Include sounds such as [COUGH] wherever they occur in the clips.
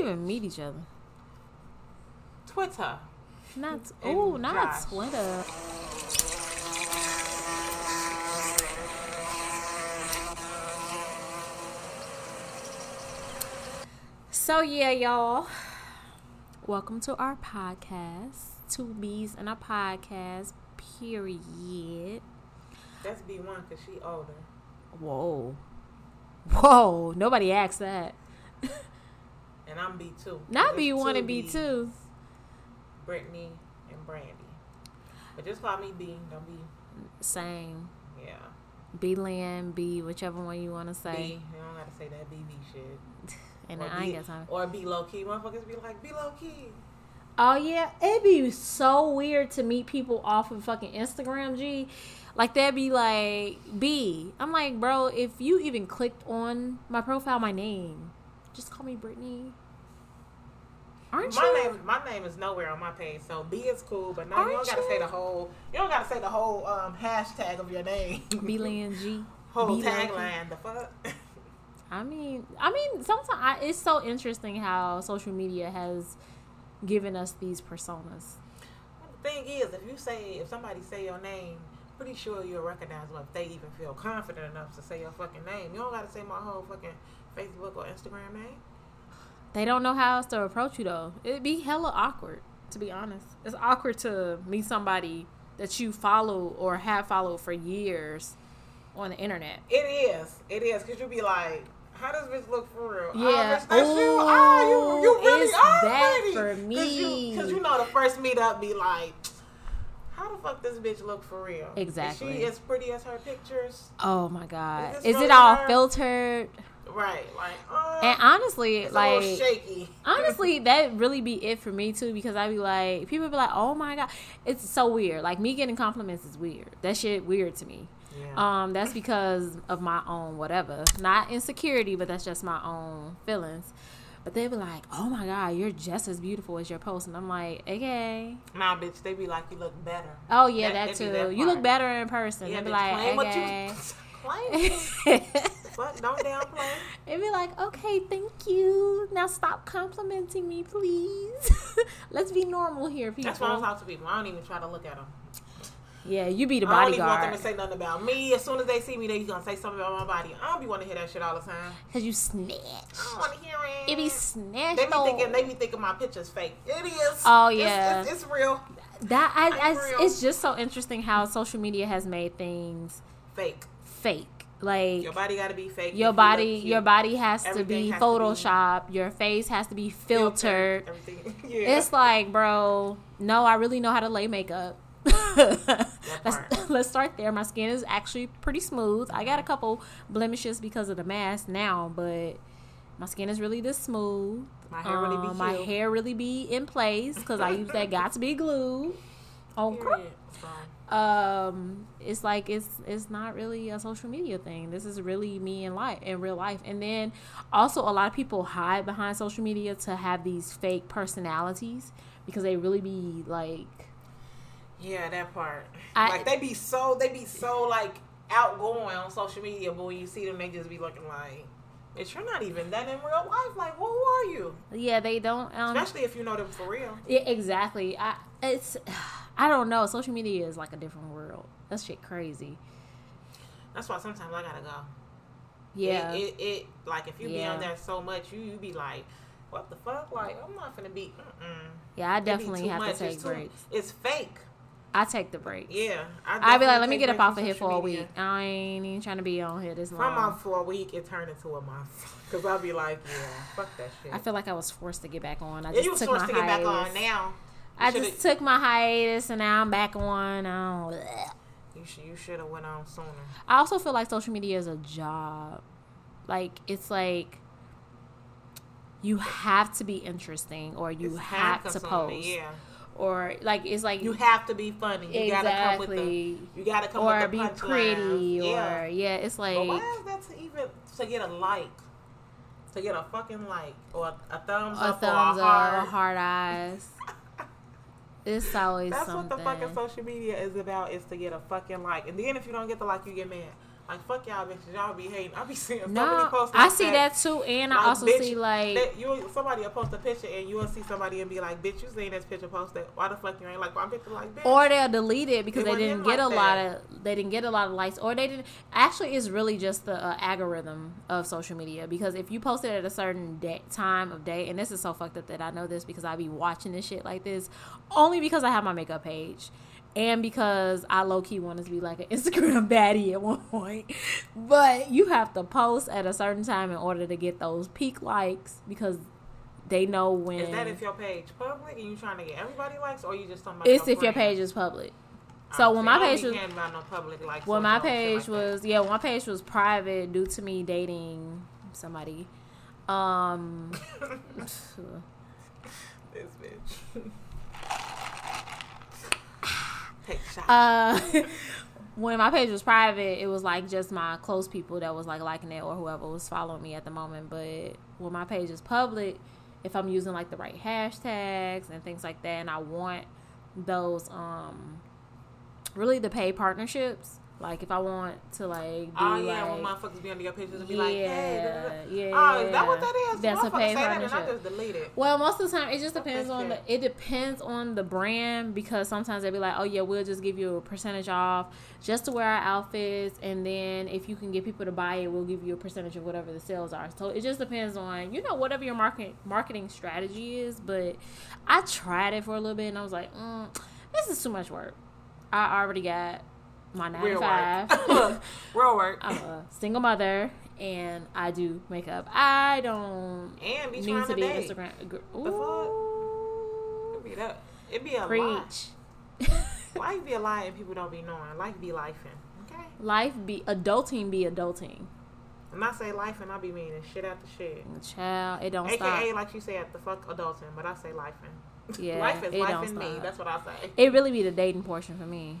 even meet each other? Twitter. Not oh, not Josh. Twitter. So yeah, y'all. Welcome to our podcast. Two B's and a podcast. Period. That's B one because she older. Whoa. Whoa. Nobody asked that. [LAUGHS] And I'm B two. Not B one and B two. Brittany and Brandy. But just call me B. Don't be. Same. Yeah. B Lynn, B, whichever one you want to B. say. You don't gotta say that BB shit. [LAUGHS] And or ain't got time. Or be low key. Motherfuckers be like, be low key. Oh yeah, it'd be so weird to meet people off of fucking Instagram. G, like that'd be like B. I'm like, bro, if you even clicked on my profile, my name, just call me Brittany. Aren't My you? name, my name is nowhere on my page, so B is cool. But no, you Aren't don't gotta you? say the whole. You don't gotta say the whole um, hashtag of your name. [LAUGHS] B Lynn G. [LAUGHS] whole B Lucky. tagline. The fuck. [LAUGHS] I mean, I mean, sometimes I, it's so interesting how social media has given us these personas. the thing is, if you say, if somebody say your name, pretty sure you'll recognize them if they even feel confident enough to say your fucking name. You don't gotta say my whole fucking Facebook or Instagram name. They don't know how else to approach you though. It'd be hella awkward, to be honest. It's awkward to meet somebody that you follow or have followed for years on the internet. It is. It is. Cause you'd be like, how does this look for real? Yeah. Oh, that's you. Oh, you, you really are that pretty. for Cause me. you, cause you know the first meetup be like, how the fuck this bitch look for real? Exactly. Is she as pretty as her pictures? Oh my god. Is Is, it all her? filtered? Right. Like, uh, And honestly, like shaky. [LAUGHS] honestly, that really be it for me too because I be like, people be like, oh my god, it's so weird. Like me getting compliments is weird. That shit weird to me. Yeah. Um, that's because of my own whatever, not insecurity, but that's just my own feelings. But they be like, "Oh my god, you're just as beautiful as your post," and I'm like, "Okay." Nah, bitch, they be like, you look better. Oh yeah, That- that, too. that you look better in person. Yeah, they be bitch, like, claim what "Okay." [LAUGHS] you claim. [LAUGHS] Fuck, don't downplay. It'd be like, "Okay, thank you. Now stop complimenting me, please. [LAUGHS] Let's be normal here, people." That's why I talk to people. I don't even try to look at them. yeah, you be the bodyguard. I don't even want them to say nothing about me. As soon as they see me, they gonna say something about my body. I don't be want to hear that shit all the time. because you snatch. I don't want to hear it. It be snatched. They be thinking they be thinking my picture's fake. It is. Oh, It's- yeah. it's, it's real. That I, real. it's just so interesting how social media has made things Fake. fake. Like Your body gotta be fake. your if you body, your body has to Everything be to photoshopped. Your face has to be filtered. Everything. [LAUGHS] yeah. It's like, bro, no, I really know how to lay makeup. [LAUGHS] let's, let's start there. My skin is actually pretty smooth. I got a couple blemishes because of the mask now, but my skin is really this smooth. My hair really be Um, my healed. hair really be in place because I use that got to be glue. On Period. Um it's like it's it's not really a social media thing this is really me in life in real life and then also a lot of people hide behind social media to have these fake personalities because they really be like yeah, that part. I- like they be so they be so like outgoing on social media, but when you see them, they just be looking like, "Bitch, you're not even that in real life. Like, who are you?" yeah they don't um Especially if you know them for real. yeah, exactly i it's i don't know social media is like a different world that shit crazy That's why sometimes I gotta go. yeah It, it, it like if you be Yeah. on there so much, you you be like, "What the fuck?" Like, I'm not gonna be. Mm-mm. yeah i definitely have much. to take It's too- breaks It's fake. i take the breaks Yeah, I I'd be like, let me get up off of here for a week. I ain't even trying to be on here this If I'm off for a week, it turned into a month. [LAUGHS] Because I'll be like, yeah, fuck that shit. I feel like I was forced to get back on. I yeah, just you was took forced my to get back hiatus. on now. I just took my hiatus and now I'm back on. I, You should you should have went on sooner. I also feel like social media is a job. Like it's like you have to be interesting or you It's have to post Yeah, or like it's like you have to be funny. You gotta come with the. exactly You gotta come or with the be pretty yeah. or yeah it's But like why is that to even to get a like? To get a fucking like or a thumbs a up thumbs or a up or heart. hard eyes. [LAUGHS] It's always That's something. what the fucking social media is about is to get a fucking like. And then if you don't get the like, you get mad. Like fuck y'all bitches, y'all be hating. I be seeing so many No, posts. I see that too, and I also bitch, see like that you somebody will post a picture and you will see somebody and be like, "Bitch, you seen this picture posted? Why the fuck you ain't like my picture?" Like, bitch. or they'll delete it because they wasn't didn't like get a lot that. of they didn't get a lot of likes or they didn't actually it's really just the uh, algorithm of social media because if you post it at a certain day, time of day and this is so fucked up that I know this because I be watching this shit like this only because I have my makeup page and because I low key wanted to be like an [LAUGHS] Instagram baddie at one point but you have to post at a certain time in order to get those peak likes because they know when is that if your page public and you trying to get everybody likes, or you just somebody? it's if your page is public so when my page was about no public likes. when my page like that. was yeah, when my page was private due to me dating somebody. Um [LAUGHS] this bitch. [LAUGHS] Uh [LAUGHS] when my page was private, it was like just my close people that was like liking it or whoever was following me at the moment. But when my page is public, if I'm using like the right hashtags and things like that and I want those um really the paid partnerships, like if I want to like do oh yeah, like when motherfuckers to be under your pictures and be yeah, like, "Hey, da, da, da." yeah. oh, is that what that is? That's a paid say that and I partnership. just delete it. Well, most of the time, it just depends on the. It depends on the brand because sometimes they be like, "Oh yeah, we'll just give you a percentage off just to wear our outfits, and then if you can get people to buy it, we'll give you a percentage of whatever the sales are." So it just depends on you know whatever your market marketing strategy is. But I tried it for a little bit, and I was like, mm, "This is too much work." I already got my nine to five. work. [LAUGHS] Real work. I'm a single mother. And I do makeup. I don't and be need to to be date. Instagram. gr- The fuck? Ooh. It be that. It be a lie. Preach. [LAUGHS] Life be a lie and people don't be knowing. Life be lifing. Okay. Life be adulting be adulting. When I say life and I be meaning shit after shit. Child, it don't AKA stop. like you said, the fuck adulting, but I say lifing. [LAUGHS] Yeah, life is life in me. That's what I say. It really be the dating portion for me.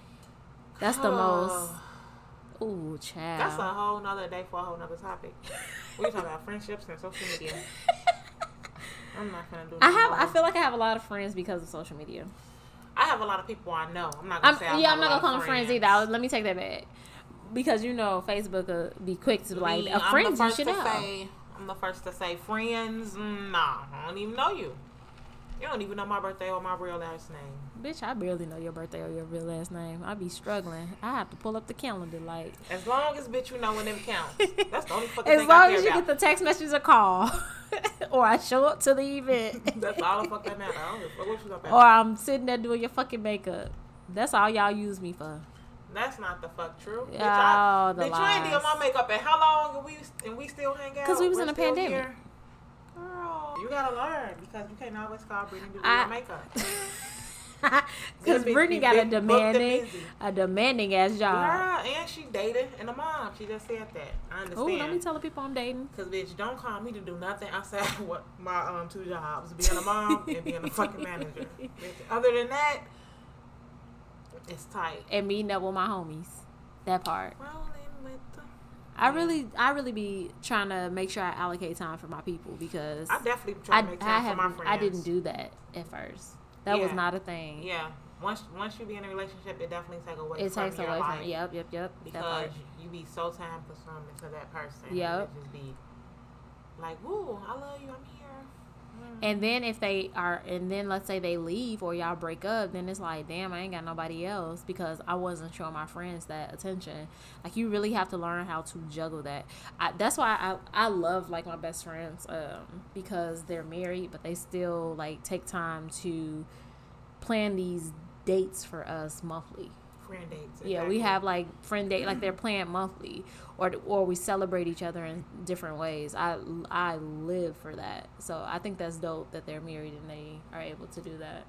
That's the most. [SIGHS] Ooh, child. That's a whole nother day for a whole nother topic. We talking about friendships and social media. [LAUGHS] I'm not gonna do. I have. more. I feel like I have a lot of friends because of social media. I have a lot of people I know. I'm not gonna I'm, say. I yeah, have I'm not lot gonna call them friends either. I, let me take that back because you know Facebook will be quick to be like Me, a I'm the friend you first should to know. Say, I'm the first to say friends. mm, Nah, I don't even know you. You don't even know my birthday or my real last name. Bitch, I barely know your birthday or your real last name. I be struggling. I have to pull up the calendar like. As long as bitch you know when them counts. [LAUGHS] That's the only fucking As thing I long care as you about. get the text message or call, [LAUGHS] or I show up to the event, [LAUGHS] That's all the fuck that matter. I don't give a fuck what you about. or I'm sitting there doing your fucking makeup. That's all y'all use me for. That's not the fuck true. bitch, Oh, I, the bitch, you ain't did my makeup and how long and we and we still hang out? 'Cause we was We're in a pandemic. here. You gotta learn because you can't always call Brittany to do I- your makeup. [LAUGHS] Because Brittany be got a big, booked and demanding, a demanding ass job. Girl, and she dated and a mom. She just said that. I Oh, understand. don't be telling people I'm dating. Cause bitch, don't call me to do nothing outside of what my um two jobs, being a mom and being a fucking manager. [LAUGHS] Other than that, it's tight. And meeting up with my homies. That part. The. I really, I really be trying to make sure I allocate time for my people because I definitely try to make I time for my friends. I didn't do that at first. That was not a thing. Yeah, once once you be in a relationship, it definitely take away. It from takes away life from yep, yep, yep. Because you be so time consuming to that person. Yep. Just be like, "Woo, I love you. I'm here." And then if they are, and then let's say they leave or y'all break up, then it's like, damn, I ain't got nobody else because I wasn't showing my friends that attention. Like you really have to learn how to juggle that. I, that's why I I love like my best friends um, because they're married, but they still like take time to plan these dates for us monthly. Friend dates. Yeah, we have like friend date, like they're planned monthly, or or we celebrate each other in different ways. I I live for that, so I think that's dope that they're married and they are able to do that.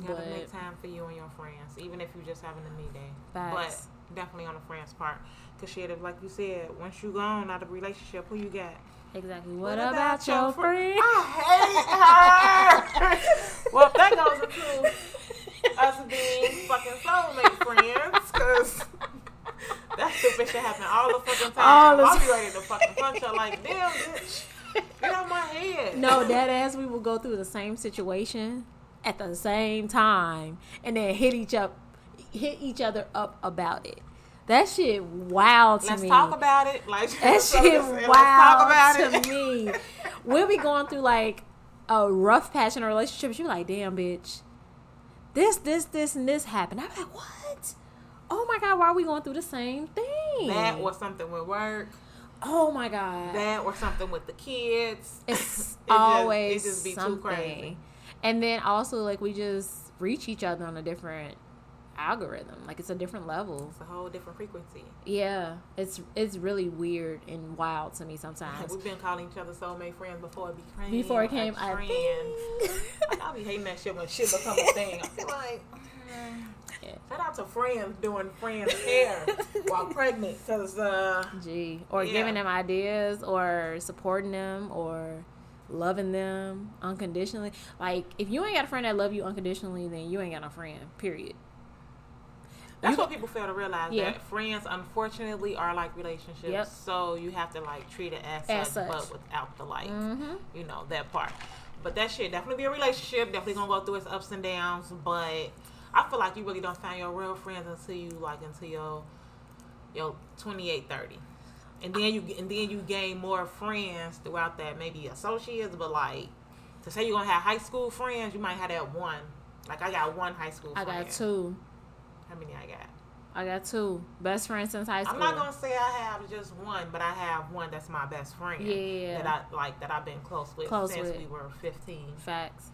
You gotta make time for you and your friends, even if you're just having a me day. Facts. But definitely on the friends part, cause shit, if like you said, once you gone out of a relationship, who you got? Exactly. What, about, your fr- friend? I hate her. [LAUGHS] well, that goes into [LAUGHS] us being fucking soulmate friends, cause that stupid shit happen all the fucking All time. the I'll be ready to fucking punch her like, damn, bitch, get out my head. no, that ass we will go through the same situation at the same time and then hit each up, hit each other up about it. That shit wild to me. Let's me. talk about it. Like that [LAUGHS] shit let's- let's wild talk about to it. me. We'll be going through like a rough patch in a relationship. Be like, damn, bitch. This, this, this, and this happened. I'm like, what? Oh my God, why are we going through the same thing? That or something with work. oh my God. That or something with the kids. it's [LAUGHS] It just- always it just be too something. crazy. And then also like we just reach each other on a different algorithm. Like it's a different level. It's a whole different frequency. Yeah, it's it's really weird and wild to me sometimes. [LAUGHS] We've been calling each other soulmate friends before it became Before it a came, I trend. think. [LAUGHS] Like, I'll be hating that shit when shit become a thing. I feel like [LAUGHS] mm, Yeah. shout out to friends doing friends hair while pregnant because uh Gee, or Yeah. giving them ideas, or supporting them, or loving them unconditionally. Like if you ain't got a friend that love you unconditionally, then you ain't got a friend. Period. That's You- what people fail to realize Yeah. that friends unfortunately are like relationships. Yep. So you have to like treat it as, As such, such. but without the like Mm-hmm. you know that part. But that shit definitely be a relationship. Definitely gonna go through its ups and downs. But I feel like you really don't find your real friends until you like until your your 28, 30. and then you and then you gain more friends throughout that maybe associates. But like to say you're gonna have high school friends, you might have that one. Like I got one high school. I friend. got two. How many I got? I got two best friends since high school. I'm not gonna say I have just one, but I have one that's my best friend. Yeah. That I like that I've been close with Close since with. we were 15. Facts.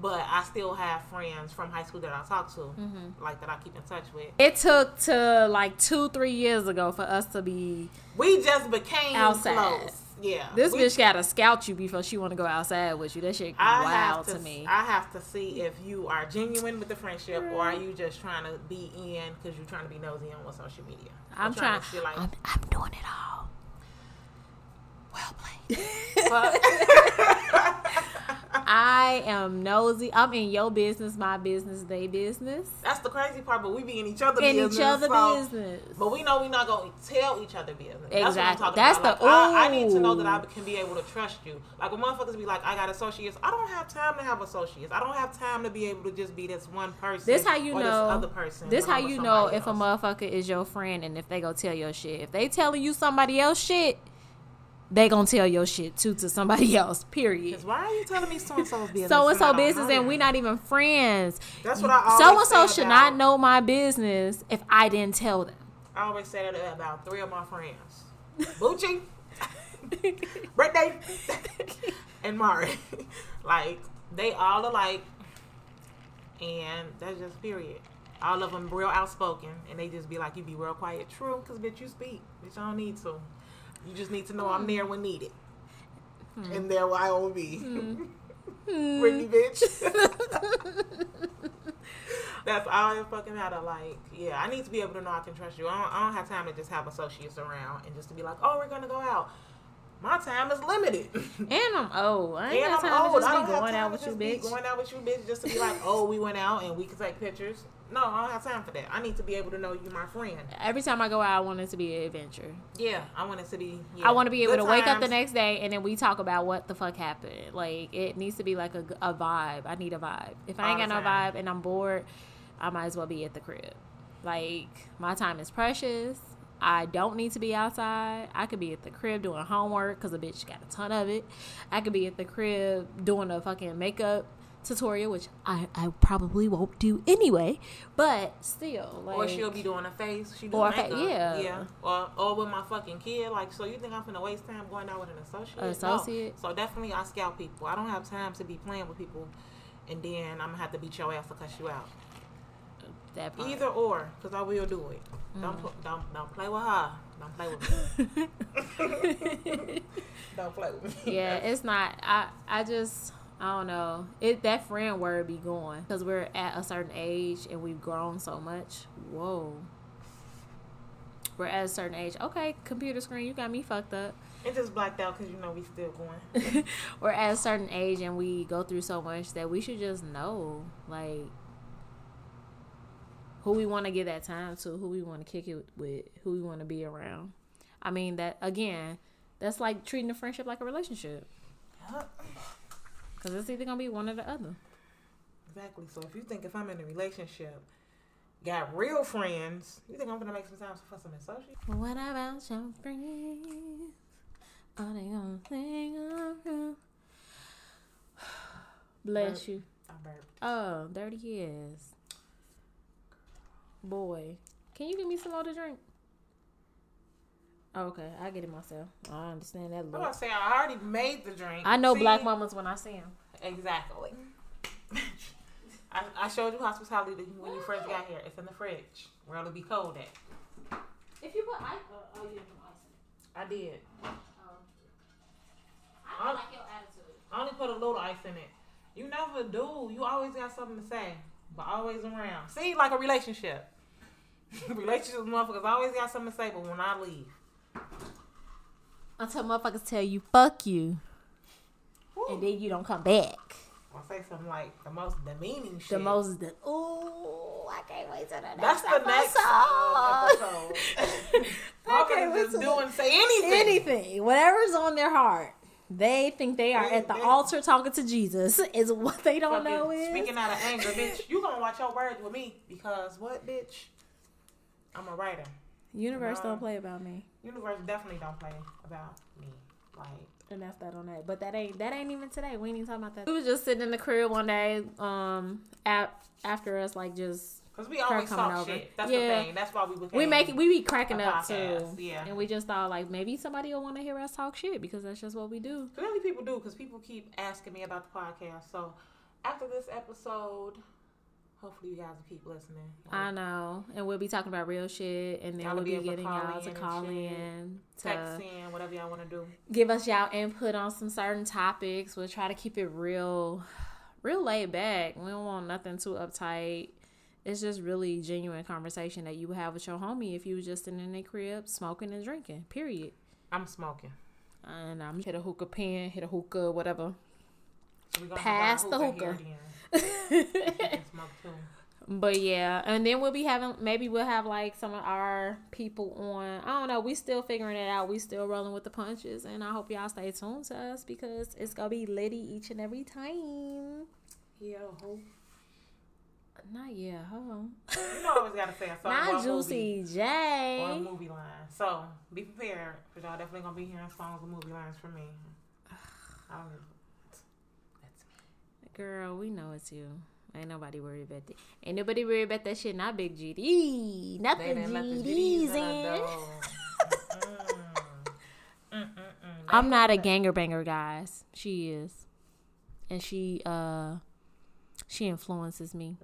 But I still have friends from high school that I talk to, Mm-hmm. like that I keep in touch with. It took to like two, three years ago for us to be. We just became Outside. close. Yeah. This we, bitch gotta scout you before she want to go outside with you. That shit I wild to, to me. I have to see if you are genuine with the friendship or are you just trying to be in because you're trying to be nosy on what's social media. I'm trying. to see like, I'm, I'm doing it all. well played. But- [LAUGHS] [LAUGHS] I am nosy. I'm in your business, my business, they business, That's the crazy part, but we be in each other business. in business. each other so- business. But we know we're not going to tell each other business. That's what I'm Exactly. talking That's about. the- Like, I, I need to know that I can be able to trust you. Like when motherfuckers be like, I got associates. I don't have time to have associates. I don't have time to be able to just be this one person. This how you know. This other person. This how you know somebody if a motherfucker is your friend and if they go tell your shit. If they telling you somebody else shit, they gonna tell your shit too to somebody [LAUGHS] else. Period. Why are you telling me so and so's business? So and so business, and we not even friends. That's what I always So and so should about- not know my business if I didn't tell them. I always say that about three of my friends: Bucci, [LAUGHS] Brittany, [LAUGHS] and Mari. like they all alike, and that's just period. All of them real outspoken, and they just be like, "You be real quiet." True, cause bitch, you speak. Bitch, I don't need to. You just need to know I'm there when needed, hmm. and there I will be. Hmm. [LAUGHS] Brittany, hmm. bitch. [LAUGHS] That's all it fucking matter. Like, yeah, I need to be able to know I can trust you. I don't, I don't have time to just have associates around and just to be like, oh, we're gonna go out. My time is limited. And I'm old. I ain't and got I'm old. to just be going time out with you, bitch. going out with you, bitch, just to be like, oh, we went out and we can take pictures. No, I don't have time for that. I need to be able to know you, my friend. Every time I go out, I want it to be an adventure. Yeah, I want it to be. Yeah, I want to be able good to wake up the next day and then we talk about what the fuck happened. Like it needs to be like a, a vibe. I need a vibe. If I ain't All got no vibe and I'm bored, I might as well be at the crib. Like my time is precious. I don't need to be outside. I could be at the crib doing homework because a bitch got a ton of it. I could be at the crib doing a fucking makeup tutorial, which I, I probably won't do anyway. But still, like Or she'll be doing a face. She do Or a fa- yeah. yeah. Or or with my fucking kid. Like, so you think I'm gonna waste time going out with an associate? No. Associate. So definitely, I scout people. I don't have time to be playing with people, and then I'm gonna have to beat your ass to cuss you out. that part. Either or, because I will do it. Don't mm. pl- don't don't play with her. Don't play with me. [LAUGHS] [LAUGHS] don't play with me. yeah, it's not. I I just I don't know. It that friend word be going because we're at a certain age and we've grown so much. Whoa. We're at a certain age. Okay, computer screen, you got me fucked up. It just blacked out because you know we still going. [LAUGHS] we're at a certain age and we go through so much that we should just know like who we want to give that time to, who we want to kick it with, who we want to be around. I mean that again, that's like treating a friendship like a relationship. Cause it's either gonna be one or the other. Exactly. So if you think if I'm in a relationship got real friends. You think I'm gonna make some sounds for some associates? What about your friends? Are they gonna think of you? Bless you. I burped. Oh, dirty years. Boy, can you give me some more to drink? Oh, okay, I get it myself. I understand that I'm look. gonna I already made the drink. I know See? black mamas when I see them. Exactly. [LAUGHS] I, I showed you hospitality when you first got here. It's in the fridge. Where it'll be cold at. If you put ice, oh, oh you didn't put ice in it. I did. Oh. I don't like your attitude. I only put a little ice in it. You never do. You always got something to say, but always around. See, like a relationship. [LAUGHS] Relationships, motherfuckers always got something to say, but when I leave, Until motherfuckers tell you fuck you, whew, and then you don't come back. I'll say something like the most demeaning shit. The most, the, ooh, I can't wait till the next That's the next episode. [LAUGHS] episode. I can't wait just do and say anything. Anything, whatever's on their heart. They think they are They- at the they- altar talking to Jesus. Is what they don't know is. Speaking out of anger, bitch, you gonna watch your words with me because what, bitch? I'm a writer. Universe No. don't play about me. Universe definitely don't play about me. Like, And that's that on that. But that ain't that ain't even today. We ain't even talking about that. We was just sitting in the crib one day, um, at, after us like just cause we always coming talk over. shit. That's Yeah. the thing. That's why we became. we make it, we be cracking a up too. yeah. And we just thought like maybe somebody will want to hear us talk shit because that's just what we do. Clearly, people do because people keep asking me about the podcast. So after this episode, hopefully you guys will keep listening. I know. And we'll be talking about real shit and then we'll be be getting y'all to and call in to Text in whatever y'all want to do. give us y'all input on some certain topics. We'll try to keep it real, real laid back. We don't want nothing too uptight. It's just really genuine conversation that you would have with your homie if you was just sitting in their crib smoking and drinking. Period. I'm smoking. And I'm hit a hookah pen, hit a hookah, whatever. So Pass the our hookah. Here then. You can smoke too. But yeah, and then we'll be having maybe we'll have like some of our people on. I don't know. We still figuring it out. We still rolling with the punches, and I hope y'all stay tuned to us because it's gonna be litty each and every time. Yeah, ho. Not yeah, ho. You know, I always gotta say a song or Not a movie Juicy or a J. movie line. So be prepared because y'all definitely gonna be hearing songs and movie lines from me. I don't. Me. Girl, we know it's you. Ain't nobody worried about that. Ain't nobody worried about that shit. Not Big GD. Not They the didn't the GDs GDs in. Mm. I'm not a ganger banger, guys. She is, and she uh, she influences me.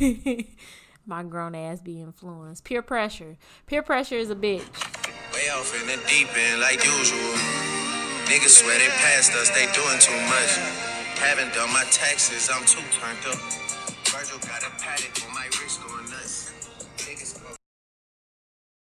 [LAUGHS] My grown ass be influenced. Peer pressure. Peer pressure is a bitch. Way off in the deep end like usual. Niggas swear they passed us, they doing too much. Haven't done my taxes, I'm too turned up.